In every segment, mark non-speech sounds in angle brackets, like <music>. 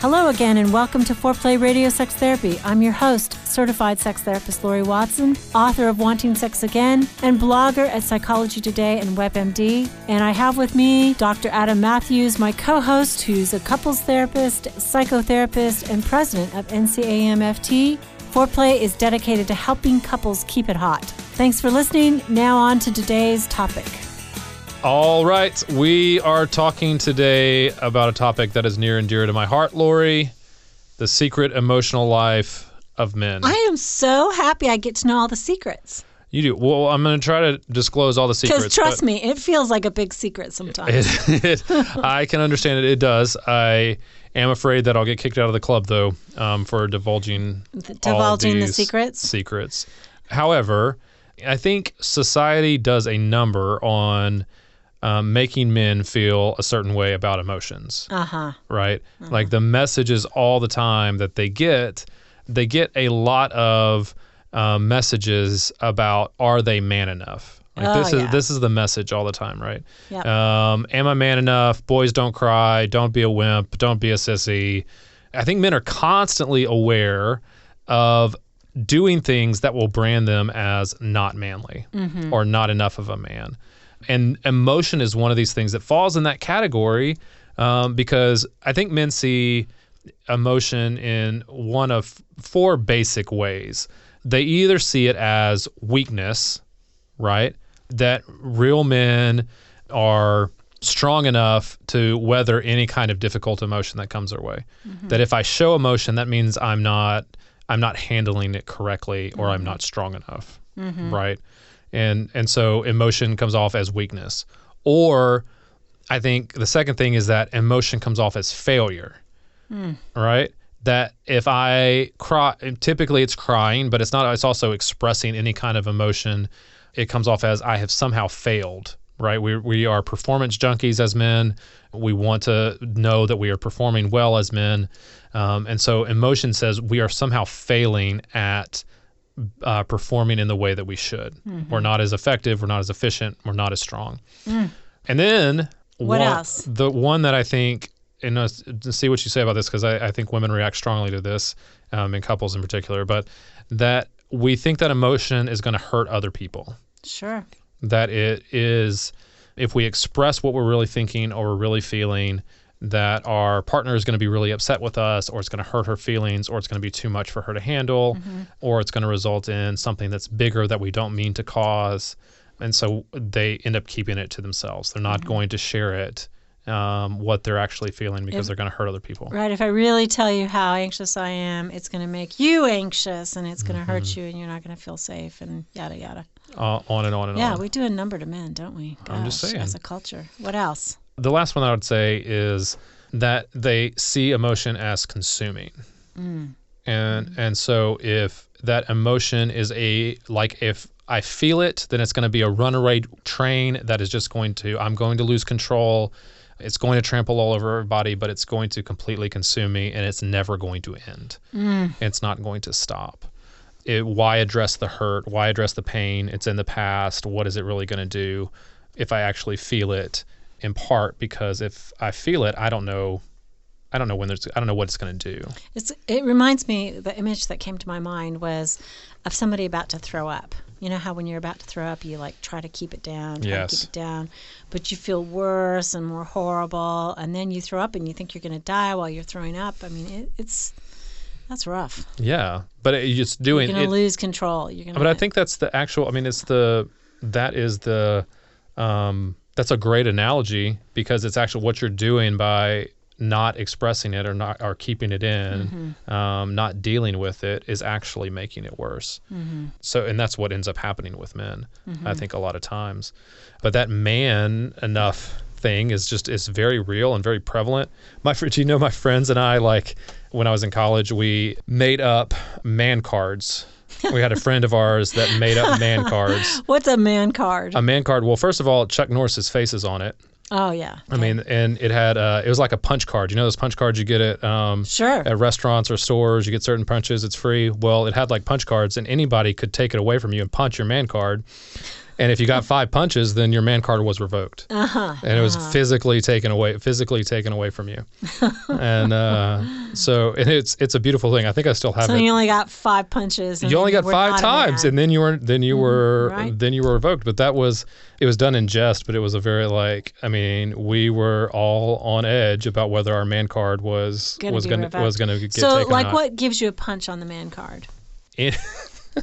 Hello again, and welcome to Foreplay Radio Sex Therapy. I'm your host, certified sex therapist Lori Watson, author of Wanting Sex Again, and blogger at Psychology Today and WebMD. And I have with me Dr. Adam Matthews, my co host, who's a couples therapist, psychotherapist, and president of NCAMFT. Foreplay is dedicated to helping couples keep it hot. Thanks for listening. Now, on to today's topic. All right, we are talking today about a topic that is near and dear to my heart, Lori the secret emotional life of men. I am so happy I get to know all the secrets. you do. Well, I'm going to try to disclose all the secrets. Because trust me, it feels like a big secret sometimes. <laughs> It, it, I can understand it. It does. I am afraid that I'll get kicked out of the club, though, um, for divulging all divulging the secrets? Secrets. However, I think society does a number on um, making men feel a certain way about emotions. Uh huh. right? Like the messages all the time that they get, they get a lot of um, messages about are they man enough? Like Oh, this is yeah. this is the message all the time, right? Yep. Um, am I man enough? Boys don't cry. Don't be a wimp. Don't be a sissy. I think men are constantly aware of doing things that will brand them as not manly Mm-hmm. or not enough of a man. And emotion is one of these things that falls in that category um, because I think men see emotion in one of four basic ways. They either see it as weakness, right? That real men are strong enough to weather any kind of difficult emotion that comes their way. Mm-hmm. That if I show emotion, that means I'm not I'm not handling it correctly or I'm mm-hmm. not strong enough, mm-hmm. right? And and so emotion comes off as weakness. Or I think the second thing is that emotion comes off as failure right? That if I cry, typically it's crying, but it's not. It's also expressing any kind of emotion. It comes off as I have somehow failed, right? We we are performance junkies as men. We want to know that we are performing well as men, um, and so emotion says we are somehow failing at uh, performing in the way that we should. We're not as effective. We're not as efficient. We're not as strong. And then What one- else? The one that I think, and uh, to see what you say about this, because I, I think women react strongly to this, um, in couples in particular, but that we think that emotion is going to hurt other people. Sure. That it is, if we express what we're really thinking or we're really feeling, that our partner is going to be really upset with us, or it's going to hurt her feelings, or it's going to be too much for her to handle, or it's going to result in something that's bigger that we don't mean to cause. And so they end up keeping it to themselves. They're not going to share it, um, what they're actually feeling, because they're going to hurt other people. Right. If I really tell you how anxious I am, it's going to make you anxious and it's going to Mm-hmm. hurt you and you're not going to feel safe and yada, yada. Uh, on and on and Yeah, on. Yeah, we do a number to men, don't we? I'm just saying. As a culture. What else? The last one I would say is that they see emotion as consuming. Mm. And mm-hmm. and so if that emotion is a like if I feel it, then it's going to be a runaway train that is just going to I'm going to lose control. It's going to trample all over everybody, but it's going to completely consume me and it's never going to end. Mm. It's not going to stop. It, why address the hurt? Why address the pain? It's in the past. What is it really going to do if I actually feel it? In part because if I feel it, I don't know. I don't know when there's. I don't know what it's going to do. It's, it reminds me, the image that came to my mind was of somebody about to throw up. You know how when you're about to throw up, you like try to keep it down, try Yes. to keep it down, but you feel worse and more horrible, and then you throw up and you think you're going to die while you're throwing up. I mean, it, it's that's rough. Yeah, but it, You're doing going to lose control. You're going to. But I think that's the actual. I mean, it's the that is the um, that's a great analogy because it's actually what you're doing by not expressing it or not or keeping it in, mm-hmm. um, not dealing with it is actually making it worse. Mm-hmm. So, and that's what ends up happening with men. Mm-hmm. I think a lot of times, but that man enough thing is just is very real and very prevalent. My you know my friends and I like when I was in college we made up man cards. We had a friend of ours that made up man <laughs> cards. What's a man card? A man card. Well, first of all, Chuck Norris's face is on it. oh yeah. I mean, and it had uh, it was like a punch card. You know those punch cards you get at um, Sure. at restaurants or stores. You get certain punches, it's free. Well, it had like punch cards, and anybody could take it away from you and punch your man card. And if you got five punches, then your man card was revoked, uh-huh, and it was physically taken away, physically taken away from you. <laughs> and uh, so, and it's it's a beautiful thing. I think I still have So it. you only got five punches. and You only got were five times, and then you were then you were Mm-hmm. right. then you were revoked. But that was it was done in jest, but it was a very like I mean we were all on edge about whether our man card was Gonna was going to was going to get so, like, what gives you a punch on the man card? <laughs>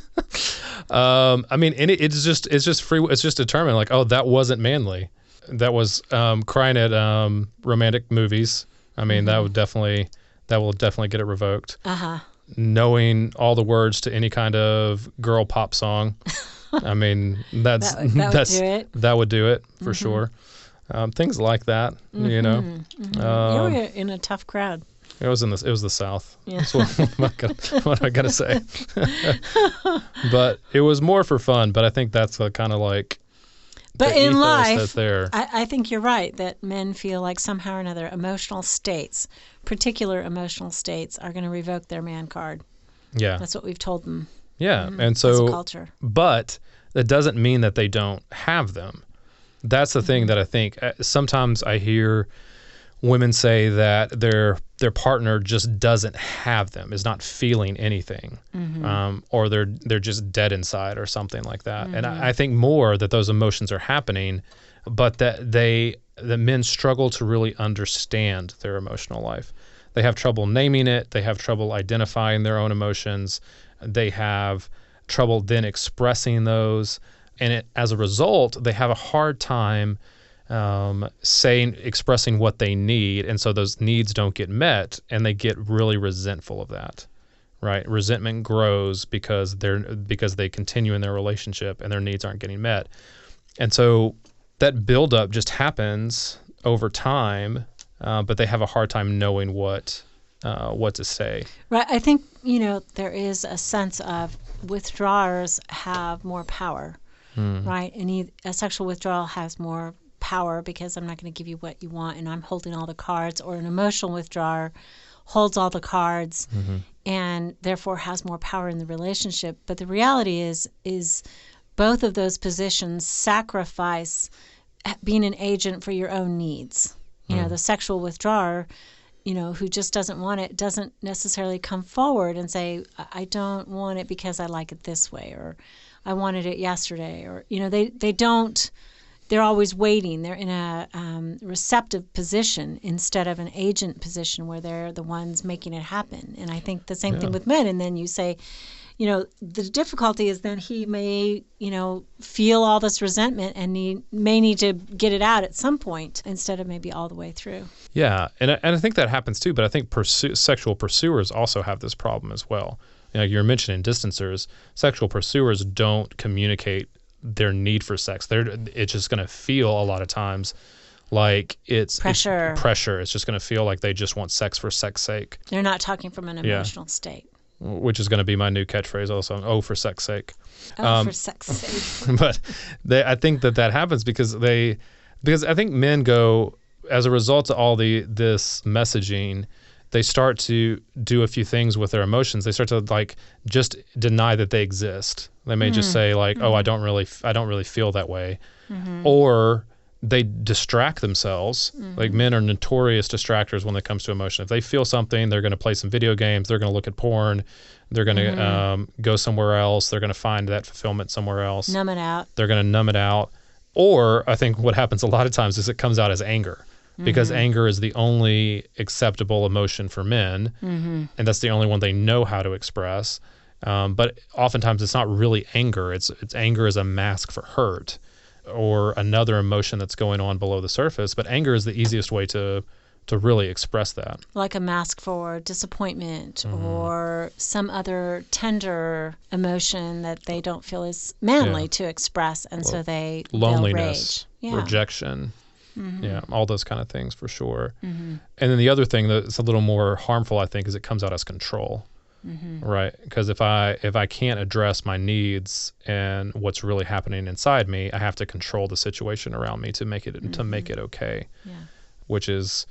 <laughs> um, I mean, and it, it's just it's just free. It's just determined like, oh, that wasn't manly. That was um, crying at um, romantic movies. I mean, Mm-hmm. that would definitely that will definitely get it revoked. Uh huh. Knowing all the words to any kind of girl pop song. I <laughs> mean, that's That would- that would that's do it. that would do it for sure. Um, things like that, you know. you Um, were in a tough crowd. It was in the it was the South. Yeah. That's what, what, am I gonna, what I gonna say? <laughs> but it was more for fun. But I think that's the kind of like But the in life, there. I, I think you're right that men feel like somehow or another emotional states, particular emotional states, are going to revoke their man card. yeah, That's what we've told them yeah. And as a so, culture. but that doesn't mean that they don't have them. That's the Mm-hmm. thing that I think. uh, Sometimes I hear women say that their their partner just doesn't have them, is not feeling anything, Mm-hmm. um, or they're they're just dead inside or something like that. And Mm-hmm. I, I think more that those emotions are happening, but that they that men struggle to really understand their emotional life. They have trouble naming it. They have trouble identifying their own emotions. They have trouble then expressing those, and it, as a result, they have a hard time um, saying expressing what they need, and so those needs don't get met, and they get really resentful of that. Right, resentment grows because they're because they continue in their relationship and their needs aren't getting met, and so that buildup just happens over time, uh, but they have a hard time knowing what uh, what to say. Right. I think, you know, there is a sense of withdrawers have more power, right? And a sexual withdrawal has more power because I'm not going to give you what you want and I'm holding all the cards, or an emotional withdrawer holds all the cards mm-hmm. and therefore has more power in the relationship. But the reality is, is both of those positions sacrifice being an agent for your own needs. You know, mm. the sexual withdrawer you know, who just doesn't want it, doesn't necessarily come forward and say, "I I don't want it because I like it this way," or "I wanted it yesterday," or you know, they they don't. They're always waiting. They're in a um, receptive position instead of an agent position where they're the ones making it happen. And I think the same thing with men. And then you say, you know, the difficulty is then he may, you know, feel all this resentment and he may need to get it out at some point instead of maybe all the way through. Yeah, and I- and I think that happens too. But I think pursue, sexual pursuers also have this problem as well. You know, you're mentioning distancers. Sexual pursuers don't communicate their need for sex. They're it's just going to feel a lot of times like it's it's Pressure. pressure. It's just going to feel like they just want sex for sex sake, They're not talking from an Yeah. emotional state. which is going to be my new catchphrase also. Oh, for sex sake. Oh, Um, for sex <laughs> sake. but they, I think that that happens because they, because I think men go as a result of all the this messaging, they start to do a few things with their emotions. They start to like just deny that they exist. They may just say like, "Oh, I don't really, f- I don't really feel that way," or they distract themselves. Mm-hmm. Like men are notorious distractors when it comes to emotion. If they feel something, they're going to play some video games. They're going to look at porn. They're going to Mm-hmm. um, go somewhere else. They're going to find that fulfillment somewhere else. Numb it out. They're going to numb it out. Or I think what happens a lot of times is it comes out as anger because Mm-hmm. anger is the only acceptable emotion for men. Mm-hmm. And that's the only one they know how to express. Um, but oftentimes it's not really anger. It's, it's anger as a mask for hurt or another emotion that's going on below the surface. But anger is the easiest way to to really express that. like a mask for disappointment Mm-hmm. or some other tender emotion that they don't feel is manly Yeah. to express, and so they Loneliness, rage. Yeah. rejection, Mm-hmm. yeah, all those kind of things for sure. And then the other thing that's a little more harmful, I think, is it comes out as control. Mm-hmm. Right, because if I if I can't address my needs and what's really happening inside me, I have to control the situation around me to make it to make it okay, Yeah. which is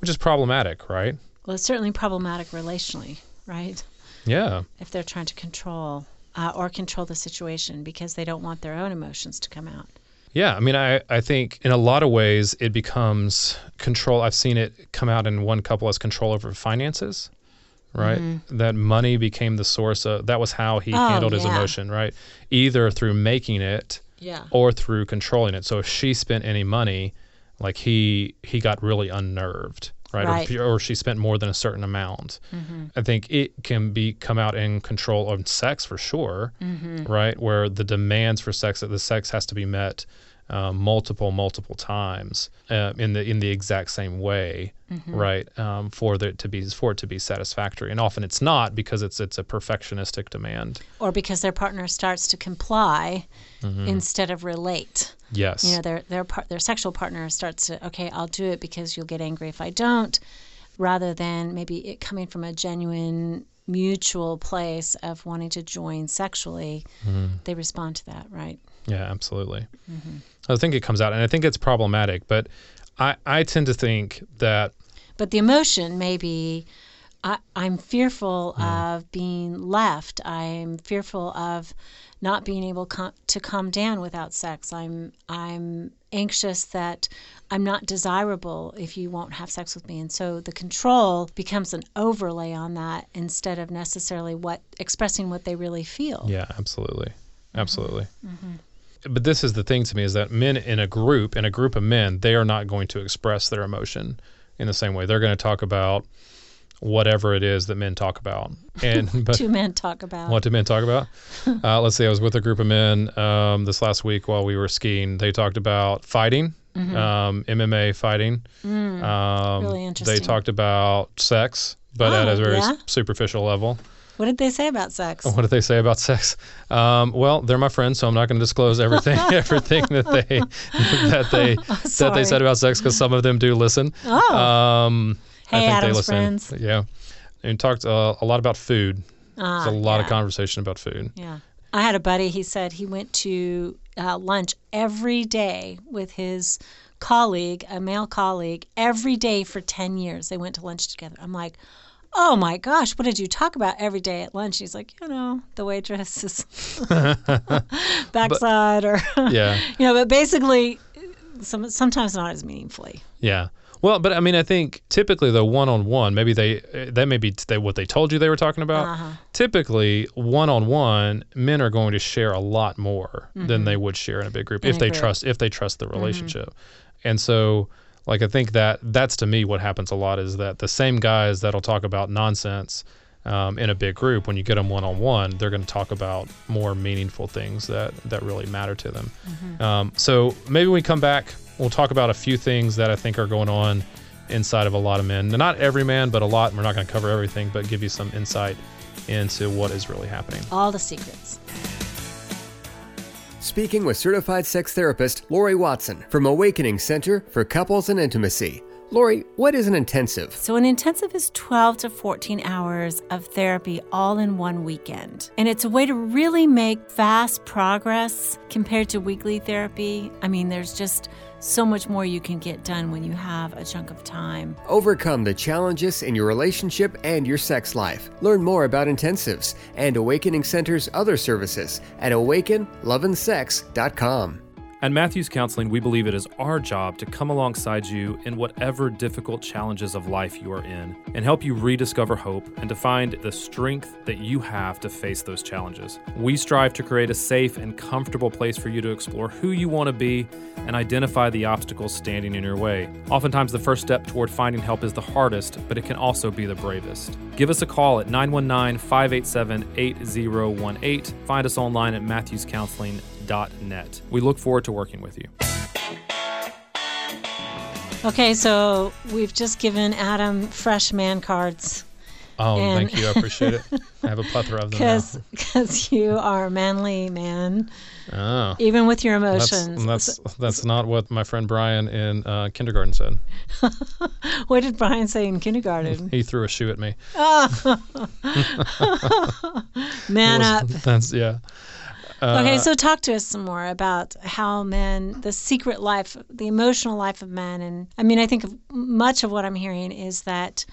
which is problematic, right? Well, it's certainly problematic relationally, right? Yeah, If they're trying to control uh, or control the situation because they don't want their own emotions to come out. Yeah, I mean, I, I think in a lot of ways it becomes control. I've seen it come out in one couple as control over finances, right? That money became the source of that was how he Mm-hmm. Oh, handled his yeah. emotion, right? Either through making it Yeah. or through controlling it. So if she spent any money, like he he got really unnerved, right? Right. Or, or she spent more than a certain amount. I think it can be come out in control of sex for sure, right? Where the demands for sex, that the sex has to be met um, multiple multiple times uh, in the in the exact same way, right? Um, for the to be for it to be satisfactory, and often it's not because it's it's a perfectionistic demand. Or because their partner starts to comply instead of relate. Yes. you know their their part their sexual partner starts to okay i'll do it because you'll get angry if i don't rather than maybe it coming from a genuine mutual place of wanting to join sexually they respond to that right Yeah, absolutely. I think it comes out, and I think it's problematic. But I, I tend to think that but the emotion may be I, i'm fearful hmm. of being left. I'm fearful of not being able co- to calm down without sex. I'm i'm anxious that i'm not desirable if you won't have sex with me. And so the control becomes an overlay on that instead of necessarily what expressing what they really feel. Yeah, absolutely, absolutely. Mm-hmm. But this is the thing to me is that men in a group, in a group of men, they are not going to express their emotion in the same way. They're going to talk about whatever it is that men talk about. <laughs> And <laughs> but two men talk about What do men talk about? <laughs> uh, let's see. I was with a group of men um, this last week while we were skiing. They talked about fighting, um, MMA fighting. Um, Mm-hmm. Really They talked about sex, but at Oh, a very yeah? superficial level. What did they say about sex What did they say about sex? Um, well, they're my friends, so I'm not going to disclose everything <laughs> everything that they that they <laughs> that they said about sex because some of them do listen. oh Um, I Hey, think they Adam's listen. friends. Yeah, and talked uh, a lot about food. Ah, There's a lot of conversation about food. Yeah. I had a buddy, he said he went to uh, lunch every day with his colleague, a male colleague, every day for 10 years. They went to lunch together. I'm like, oh my gosh, what did you talk about every day at lunch? He's like, you know, the waitress is <laughs> backside or, <laughs> Yeah. you know, but basically, some, sometimes not as meaningfully. Yeah. Well, but I mean, I think typically the one-on-one, maybe they that may be they, what they told you they were talking about. Uh-huh. Typically, one-on-one, men are going to share a lot more than they would share in a big group Mm-hmm. In if they group. trust if they trust the relationship. And so, like, I think that that's to me what happens a lot is that the same guys that'll talk about nonsense. Um, in a big group, when you get them one on one, they're going to talk about more meaningful things that that really matter to them. Um, so maybe when we come back, we'll talk about a few things that I think are going on inside of a lot of men. Not every man, but a lot. We're not going to cover everything, but give you some insight into what is really happening. All the secrets. Speaking with certified sex therapist Lori Watson from Awakening Center for Couples and Intimacy. Lori, what is an intensive? So, an intensive is 12 to 14 hours of therapy all in one weekend. And it's a way to really make fast progress compared to weekly therapy. I mean, there's just so much more you can get done when you have a chunk of time. Overcome the challenges in your relationship and your sex life. Learn more about intensives and Awakening Center's other services at awakenloveandsex.com. At Matthews Counseling, we believe it is our job to come alongside you in whatever difficult challenges of life you are in and help you rediscover hope and to find the strength that you have to face those challenges. We strive to create a safe and comfortable place for you to explore who you want to be and identify the obstacles standing in your way. Oftentimes, the first step toward finding help is the hardest, but it can also be the bravest. Give us a call at 919 587 8018. Find us online at We look forward to working with you. Okay, so we've just given Adam fresh man cards Oh, And- thank you. I appreciate it. I have a plethora of them now. because you are a manly man, Oh, even with your emotions. that's that's not what my friend Brian in uh, kindergarten said. what did Brian say in kindergarten? He threw a shoe at me. Man Was- up. That's yeah. Uh, Okay, so talk to us some more about how men, the secret life, the emotional life of men. And I mean, I think of- much of what I'm hearing is that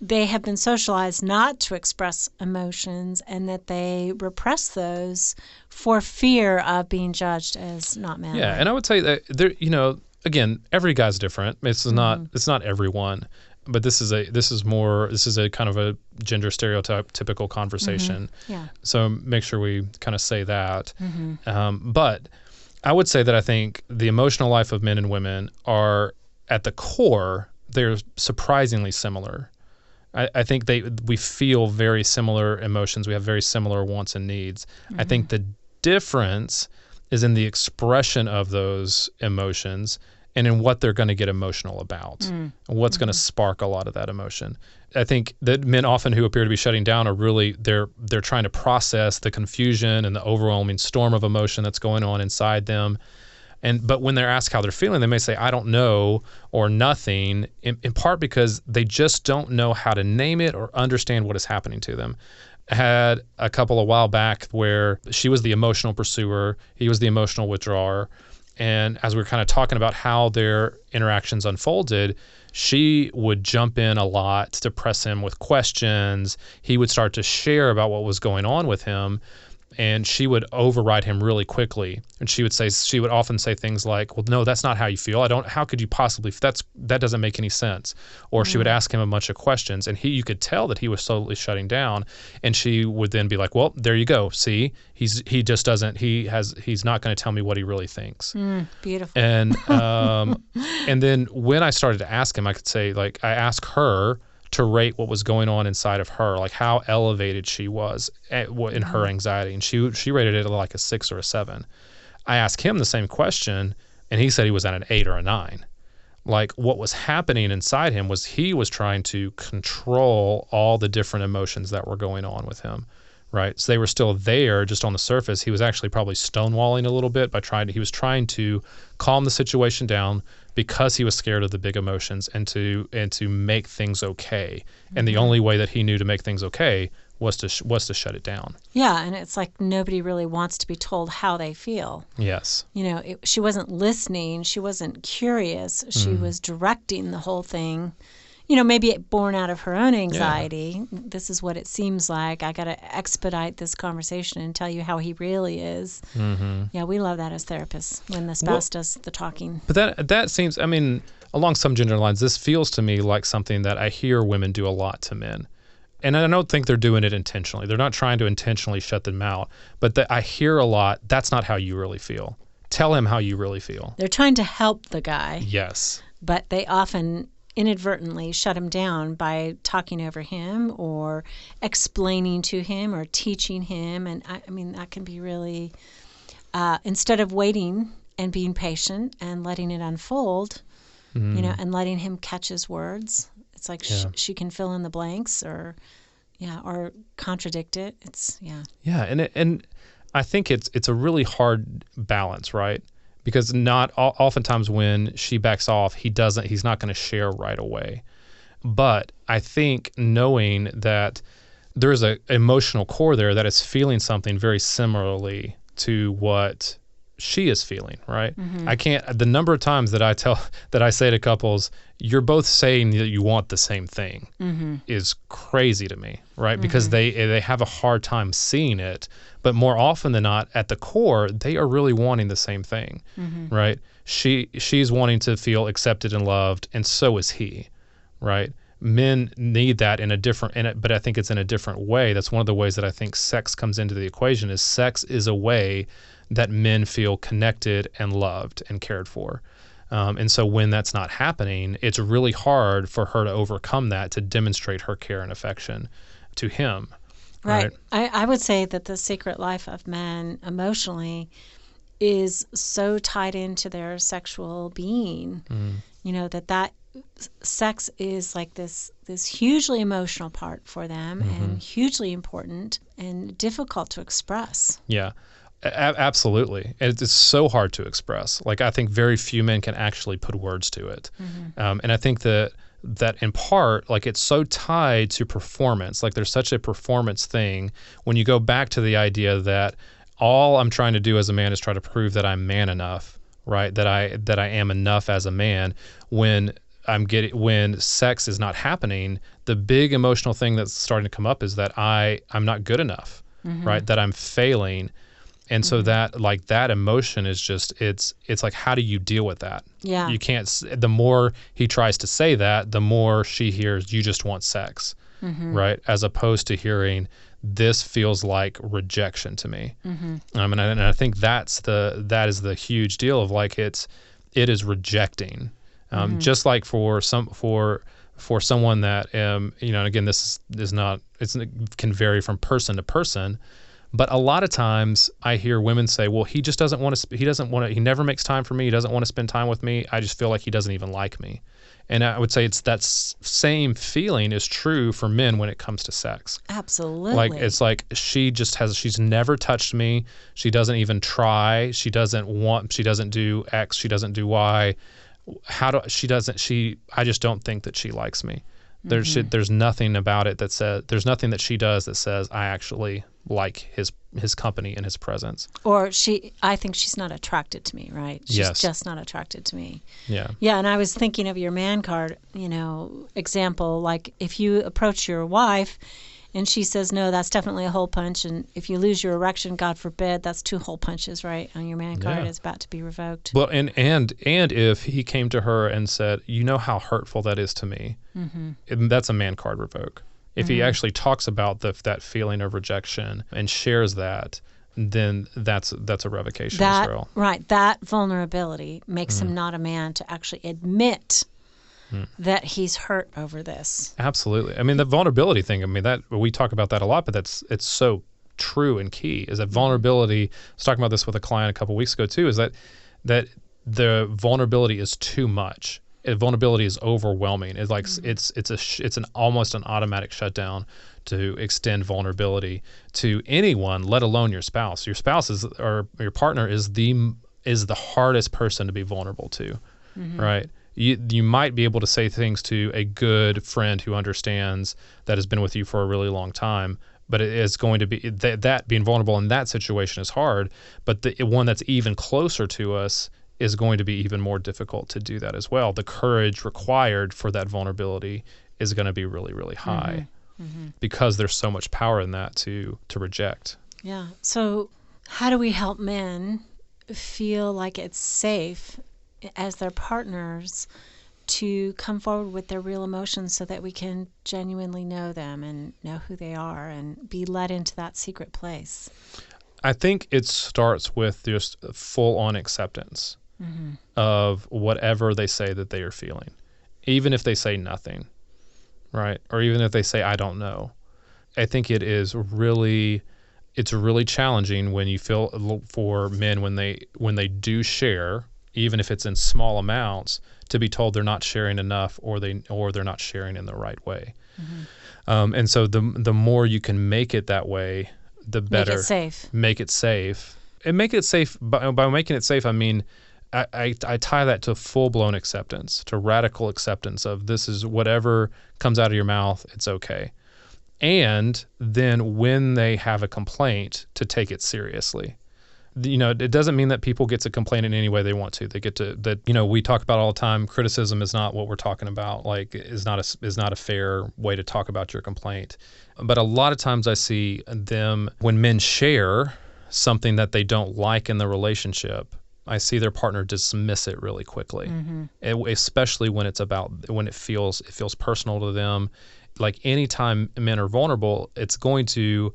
they have been socialized not to express emotions and that they repress those for fear of being judged as not manly. Yeah, and I would say that there, you know, again, every guy's different. Is not Mm-hmm. it's not everyone, but this is a this is more this is a kind of a gender stereotype typical conversation. Yeah. So make sure we kind of say that. Mm-hmm. Um, but I would say that I think the emotional life of men and women are at the core they're surprisingly similar. I, I think they we feel very similar emotions. We have very similar wants and needs. I think the difference is in the expression of those emotions and in what they're going to get emotional about mm. and what's going to mm-hmm. spark a lot of that emotion. I think that men often who appear to be shutting down are really they're they're trying to process the confusion and the overwhelming storm of emotion that's going on inside them. And but when they're asked how they're feeling they may say i don't know or nothing in, in part because they just don't know how to name it or understand what is happening to them. Had a couple a while back where she was the emotional pursuer he was the emotional withdrawer and as we were kind of talking about how their interactions unfolded she would jump in a lot to press him with questions. He would start to share about what was going on with him and she would override him really quickly. And she would say she would often say things like well no that's not how you feel. I don't how could you possibly that's that doesn't make any sense. Or she would ask him a bunch of questions and he you could tell that he was slowly shutting down. And she would then be like well there you go. See he's he just doesn't he has he's not going to tell me what he really thinks. Beautiful. and um, <laughs> and then when I started to ask him, I could say like I asked her to rate what was going on inside of her, like how elevated she was at, in her mm-hmm. anxiety, and she she rated it like a six or a seven. I asked him the same question, and he said he was at an eight or a nine. Like what was happening inside him was he was trying to control all the different emotions that were going on with him right? So they were still there, just on the surface. He was actually probably stonewalling a little bit by trying to. He was trying to calm the situation down because he was scared of the big emotions and to and to make things okay. And the only way that he knew to make things okay was to sh- was to shut it down. Yeah, and it's like nobody really wants to be told how they feel. Yes. You know, it, she wasn't listening. She wasn't curious. She Mm. was directing the whole thing. You know, maybe it born out of her own anxiety. This is what it seems like. I got to expedite this conversation and tell you how he really is. Mm-hmm. Yeah, we love that as therapists when the spouse does the talking. But that that seems. I mean, along some gender lines, this feels to me like something that I hear women do a lot to men. And I don't think they're doing it intentionally. They're not trying to intentionally shut them out. But that I hear a lot. That's not how you really feel. Tell him how you really feel. They're trying to help the guy, Yes. but they often inadvertently shut him down by talking over him or explaining to him or teaching him. And I, I mean, that can be really, uh, instead of waiting and being patient and letting it unfold, you know, and letting him catch his words, it's like sh- Yeah. she can fill in the blanks or, yeah, or contradict it. It's, yeah. Yeah, and it, and I think it's it's a really hard balance, right? Because not oftentimes when she backs off, he doesn't. He's not going to share right away. But I think knowing that there is a emotional core there that is feeling something very similarly to what she is feeling, right? Mm-hmm. I can't the number of times that I tell <laughs> that I say to couples, you're both saying that you want the same thing mm-hmm. is crazy to me, right? Because mm-hmm. they they have a hard time seeing it, but more often than not at the core, they are really wanting the same thing, right? She she's wanting to feel accepted and loved and so is he, right? Men need that in a different in it, but I think it's in a different way. That's one of the ways that I think sex comes into the equation is sex is a way that men feel connected and loved and cared for. Um, and so when that's not happening, it's really hard for her to overcome that to demonstrate her care and affection to him. Right. I, I would say that the secret life of men emotionally is so tied into their sexual being. You know that that sex is like this this hugely emotional part for them and hugely important and difficult to express. Yeah, a- absolutely. And It's, so hard to express. Like I think very few men can actually put words to it. Um, and I think that that in part, like it's so tied to performance. Like there's such a performance thing when you go back to the idea that all I'm trying to do as a man is try to prove that I'm man enough, right? That I that I am enough as a man. When I'm getting when sex is not happening, the big emotional thing that's starting to come up is that I I'm not good enough, right? That I'm failing. And so that like that emotion is just it's it's like how do you deal with that? Yeah. You can't the more he tries to say that, the more she hears you just want sex. Right? As opposed to hearing this feels like rejection to me. Um, and, I, and I think that's the that is the huge deal of like it's it is rejecting. Um, Just like for some for for someone that um, you know, and again, this is, is not it's, it can vary from person to person. But a lot of times I hear women say, "Well, he just doesn't want to. He doesn't want to. He never makes time for me. He doesn't want to spend time with me. I just feel like he doesn't even like me." And I would say it's that same feeling is true for men when it comes to sex. Absolutely. Like it's like she just has she's never touched me. She doesn't even try. She doesn't want she doesn't do X, she doesn't do Y. How do she doesn't she I just don't think that she likes me. There's Mm-hmm. should, there's nothing about it that says there's nothing that she does that says I actually like his his company and his presence. or she I think she's not attracted to me, right? She's Yes. just not attracted to me. Yeah. Yeah, and I was thinking of your man card, you know, example. Like if you approach your wife and she says, no, that's definitely a hole punch. And if you lose your erection, God forbid, that's two hole punches, right? On your man card, Yeah. it's about to be revoked. Well, and and and if he came to her and said, "You know how hurtful that is to me," mm-hmm. that's a man card revoke. If he actually talks about the, that feeling of rejection and shares that, then that's that's a revocation that, as well. right, that vulnerability makes Mm. him not a man to actually admit Mm. that he's hurt over this. Absolutely. I mean, the vulnerability thing. I mean, that we talk about that a lot, but that's it's so true and key. Is that hmm. vulnerability? I was talking about this with a client a couple weeks ago too. Is that that the vulnerability is too much. Vulnerability is overwhelming. It's like hmm. it's it's a sh- it's an almost an automatic shutdown to extend vulnerability to anyone, let alone your spouse. Your spouse is or your partner is the is the hardest person to be vulnerable to, mm-hmm. right? You you might be able to say things to a good friend who understands that has been with you for a really long time, but it is going to be that, that being vulnerable in that situation is hard. But the one that's even closer to us is going to be even more difficult to do that as well. The courage required for that vulnerability is going to be really really mm-hmm. high mm-hmm. because there's so much power in that to to reject. Yeah. So, how do we help men feel like it's safe as their partners to come forward with their real emotions so that we can genuinely know them and know who they are and be led into that secret place? I think it starts with just full on acceptance mm-hmm. of whatever they say that they are feeling, even if they say nothing, right? Or even if they say, I don't know. I think it is really. It's really challenging when you feel for men when they when they do share, even if it's in small amounts, to be told they're not sharing enough or they or they're not sharing in the right way. Um, and so the the more you can make it that way, the better Make it safe. make it safe and make it safe by, by making it safe i mean I, I, I tie that to full blown acceptance to radical acceptance of this is whatever comes out of your mouth it's okay and then when they have a complaint to take it seriously you know, it doesn't mean that people get to complain in any way they want to. They get to that. You know, we talk about all the time. Criticism is not what we're talking about. Like, is not a is not a fair way to talk about your complaint. But a lot of times, I see them when men share something that they don't like in the relationship. I see their partner dismiss it really quickly, It- mm-hmm. especially when it's about when it feels it feels personal to them. Like anytime men are vulnerable, it's going to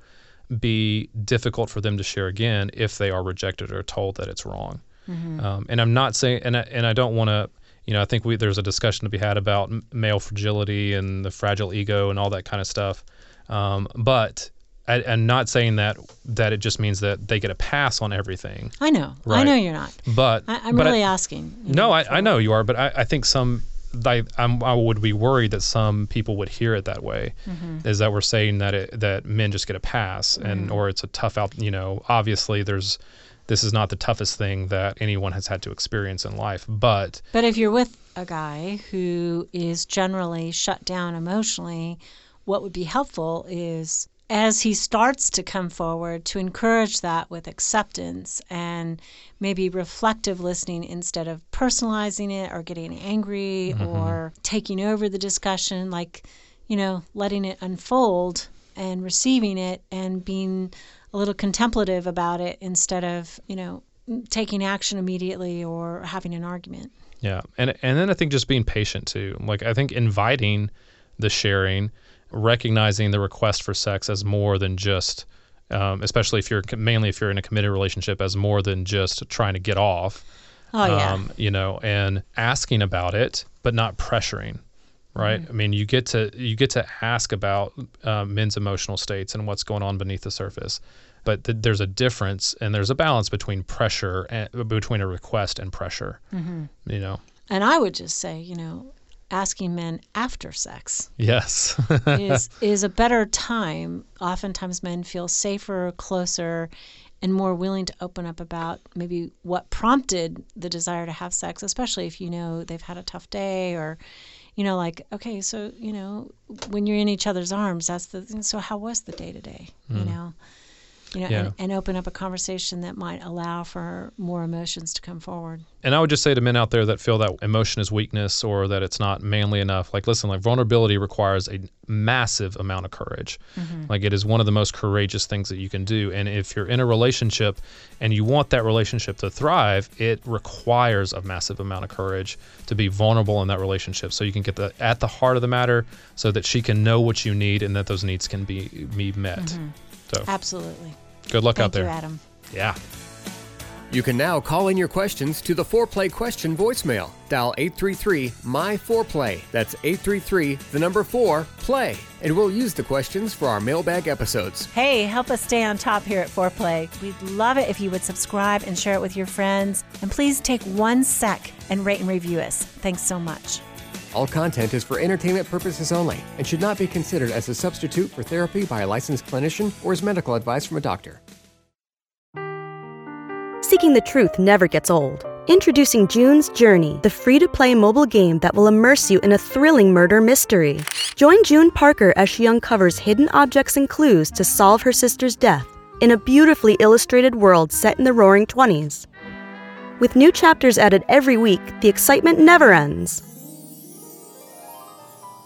be difficult for them to share again if they are rejected or told that it's wrong. Um, and I'm not saying, and I, and I don't want to, you know, I think we there's a discussion to be had about male fragility and the fragile ego and all that kind of stuff. Um, but I, I'm not saying that that it just means that they get a pass on everything. I know. I know you're not. But I, I'm but I- really asking. no, know, I, I know you are, but I, I think some, I, I'm, I would be worried that some people would hear it that way, Mm-hmm. is that we're saying that it, that men just get a pass and or it's a tough out. You know, obviously there's, this is not the toughest thing that anyone has had to experience in life, but But if you're with a guy who is generally shut down emotionally, what would be helpful is as he starts to come forward to encourage that with acceptance and maybe reflective listening instead of personalizing it or getting angry mm-hmm. or taking over the discussion like you know letting it unfold and receiving it and being a little contemplative about it instead of you know taking action immediately or having an argument. Yeah, and and then I think just being patient too. Like I think inviting the sharing, recognizing the request for sex as more than just, um, especially if you're mainly if you're in a committed relationship, as more than just trying to get off. Oh yeah. Um, you know, and asking about it, but not pressuring. Right. Mm-hmm. I mean, you get to you get to ask about uh, men's emotional states and what's going on beneath the surface, but th- there's a difference and there's a balance between pressure and between a request and pressure. Mm-hmm. You know. and I would just say, you know, asking men after sex Yes. <laughs> is is a better time. Oftentimes men feel safer, closer, and more willing to open up about maybe what prompted the desire to have sex, especially if you know they've had a tough day or you know like okay so you know when you're in each other's arms that's the thing. so how was the day to day you hmm. know you know Yeah. and, and open up a conversation that might allow for more emotions to come forward and I would just say to men out there that feel that emotion is weakness or that it's not manly enough, like listen, like vulnerability requires a massive amount of courage. Mm-hmm. Like it is one of the most courageous things that you can do. And if you're in a relationship and you want that relationship to thrive, it requires a massive amount of courage to be vulnerable in that relationship so you can get the at the heart of the matter so that she can know what you need and that those needs can be be met. Mm-hmm. So absolutely good luck out thank you there. adam Yeah. You can now call in your questions to the Foreplay question voicemail. Dial 833 My Foreplay. That's 833 the number 4 play. And we'll use the questions for our mailbag episodes. Hey, help us stay on top here at Foreplay. We'd love it if you would subscribe and share it with your friends. And please take one sec and rate and review us. Thanks so much. All content is for entertainment purposes only and should not be considered as a substitute for therapy by a licensed clinician or as medical advice from a doctor. Seeking the truth never gets old. Introducing June's Journey, the free to play mobile game that will immerse you in a thrilling murder mystery. Join June Parker as she uncovers hidden objects and clues to solve her sister's death in a beautifully illustrated world set in the roaring 20s. With new chapters added every week, the excitement never ends.